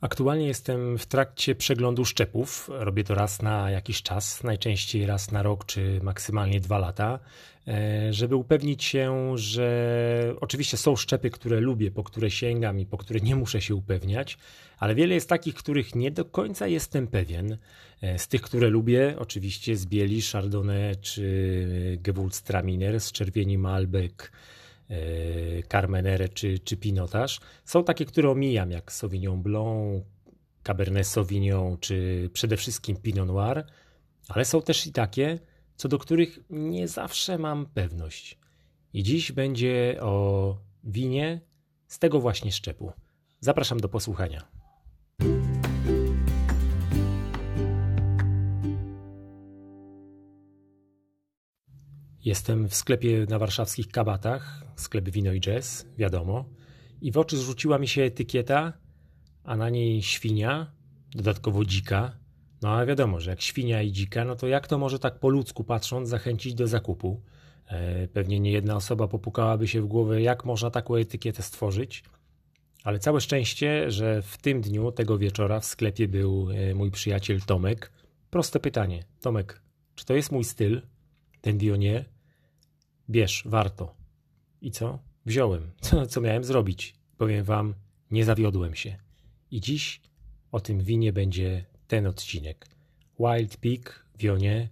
Aktualnie jestem w trakcie przeglądu szczepów. Robię to raz na jakiś czas, najczęściej raz na rok czy maksymalnie dwa lata, e, żeby upewnić się, że oczywiście są szczepy, które lubię, po które sięgam i po które nie muszę się upewniać, ale wiele jest takich, których nie do końca jestem pewien. E, z tych, które lubię, oczywiście z bieli, Chardonnay czy Gewurztraminer, z czerwieni Malbec, Carmenere czy, czy Pinotage. Są takie, które omijam, jak Sauvignon Blanc, Cabernet Sauvignon, czy przede wszystkim Pinot Noir, ale są też i takie, co do których nie zawsze mam pewność. I dziś będzie o winie z tego właśnie szczepu. Zapraszam do posłuchania. Jestem w sklepie na warszawskich kabatach, sklep Wino i Jazz, wiadomo, i w oczy zrzuciła mi się etykieta, a na niej świnia, dodatkowo dzika. No a wiadomo, że jak świnia i dzika, no to jak to może tak po ludzku patrząc zachęcić do zakupu? E, pewnie nie jedna osoba popukałaby się w głowę, jak można taką etykietę stworzyć. Ale całe szczęście, że w tym dniu, tego wieczora w sklepie był e, mój przyjaciel Tomek. Proste pytanie. Tomek, czy to jest mój styl? Ten Dionie? Bierz, warto. I co? Wziąłem. Co, co miałem zrobić? Powiem wam, nie zawiodłem się. I dziś o tym winie będzie ten odcinek. Wild Peak, Wionie,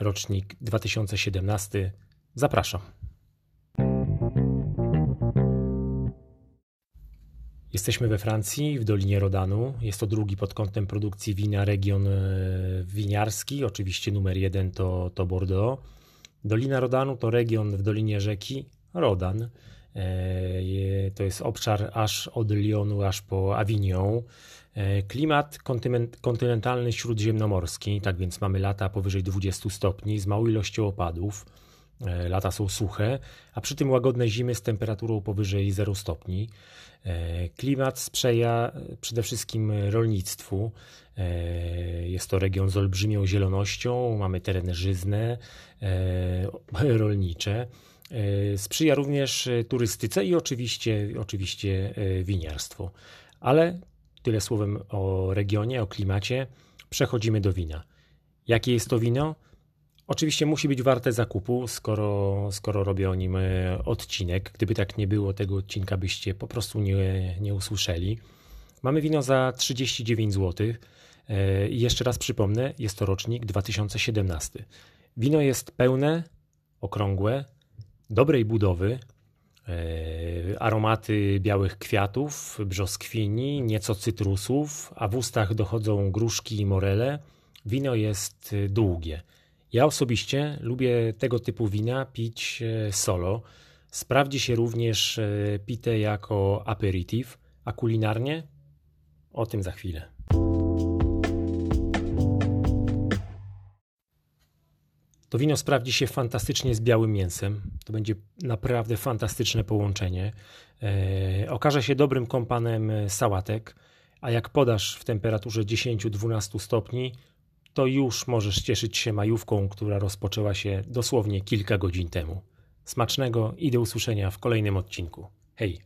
rocznik 2017. Zapraszam. Jesteśmy we Francji, w Dolinie Rodanu. Jest to drugi pod kątem produkcji wina region e, winiarski. Oczywiście numer jeden to, to Bordeaux. Dolina Rodanu to region w dolinie rzeki Rodan. E, to jest obszar aż od Lyonu aż po Avignon. E, klimat kontynentalny śródziemnomorski, tak więc mamy lata powyżej 20 stopni z małą ilością opadów. E, lata są suche, a przy tym łagodne zimy z temperaturą powyżej 0 stopni. Klimat sprzyja przede wszystkim rolnictwu. Jest to region z olbrzymią zielonością, mamy tereny żyzne, rolnicze. E, sprzyja również e, turystyce i oczywiście, oczywiście e, winiarstwo. Ale tyle słowem o regionie, o klimacie. Przechodzimy do wina. Jakie jest to wino? Oczywiście musi być warte zakupu, skoro, skoro robię o nim odcinek. Gdyby tak nie było, tego odcinka byście po prostu nie, nie usłyszeli. Mamy wino za 39 zł. I jeszcze raz przypomnę, jest to rocznik 2017. Wino jest pełne, okrągłe, dobrej budowy, e, aromaty białych kwiatów, brzoskwini, nieco cytrusów, a w ustach dochodzą gruszki i morele. Wino jest e, długie. Ja osobiście lubię tego typu wina pić e, solo. Sprawdzi się również pite jako aperitif, a kulinarnie o tym za chwilę. To wino sprawdzi się fantastycznie z białym mięsem. To będzie naprawdę fantastyczne połączenie. E, okaże się dobrym kompanem sałatek, a jak podasz w temperaturze 10-12 stopni, to już możesz cieszyć się majówką, która rozpoczęła się dosłownie kilka godzin temu. Smacznego i do usłyszenia w kolejnym odcinku. Hej!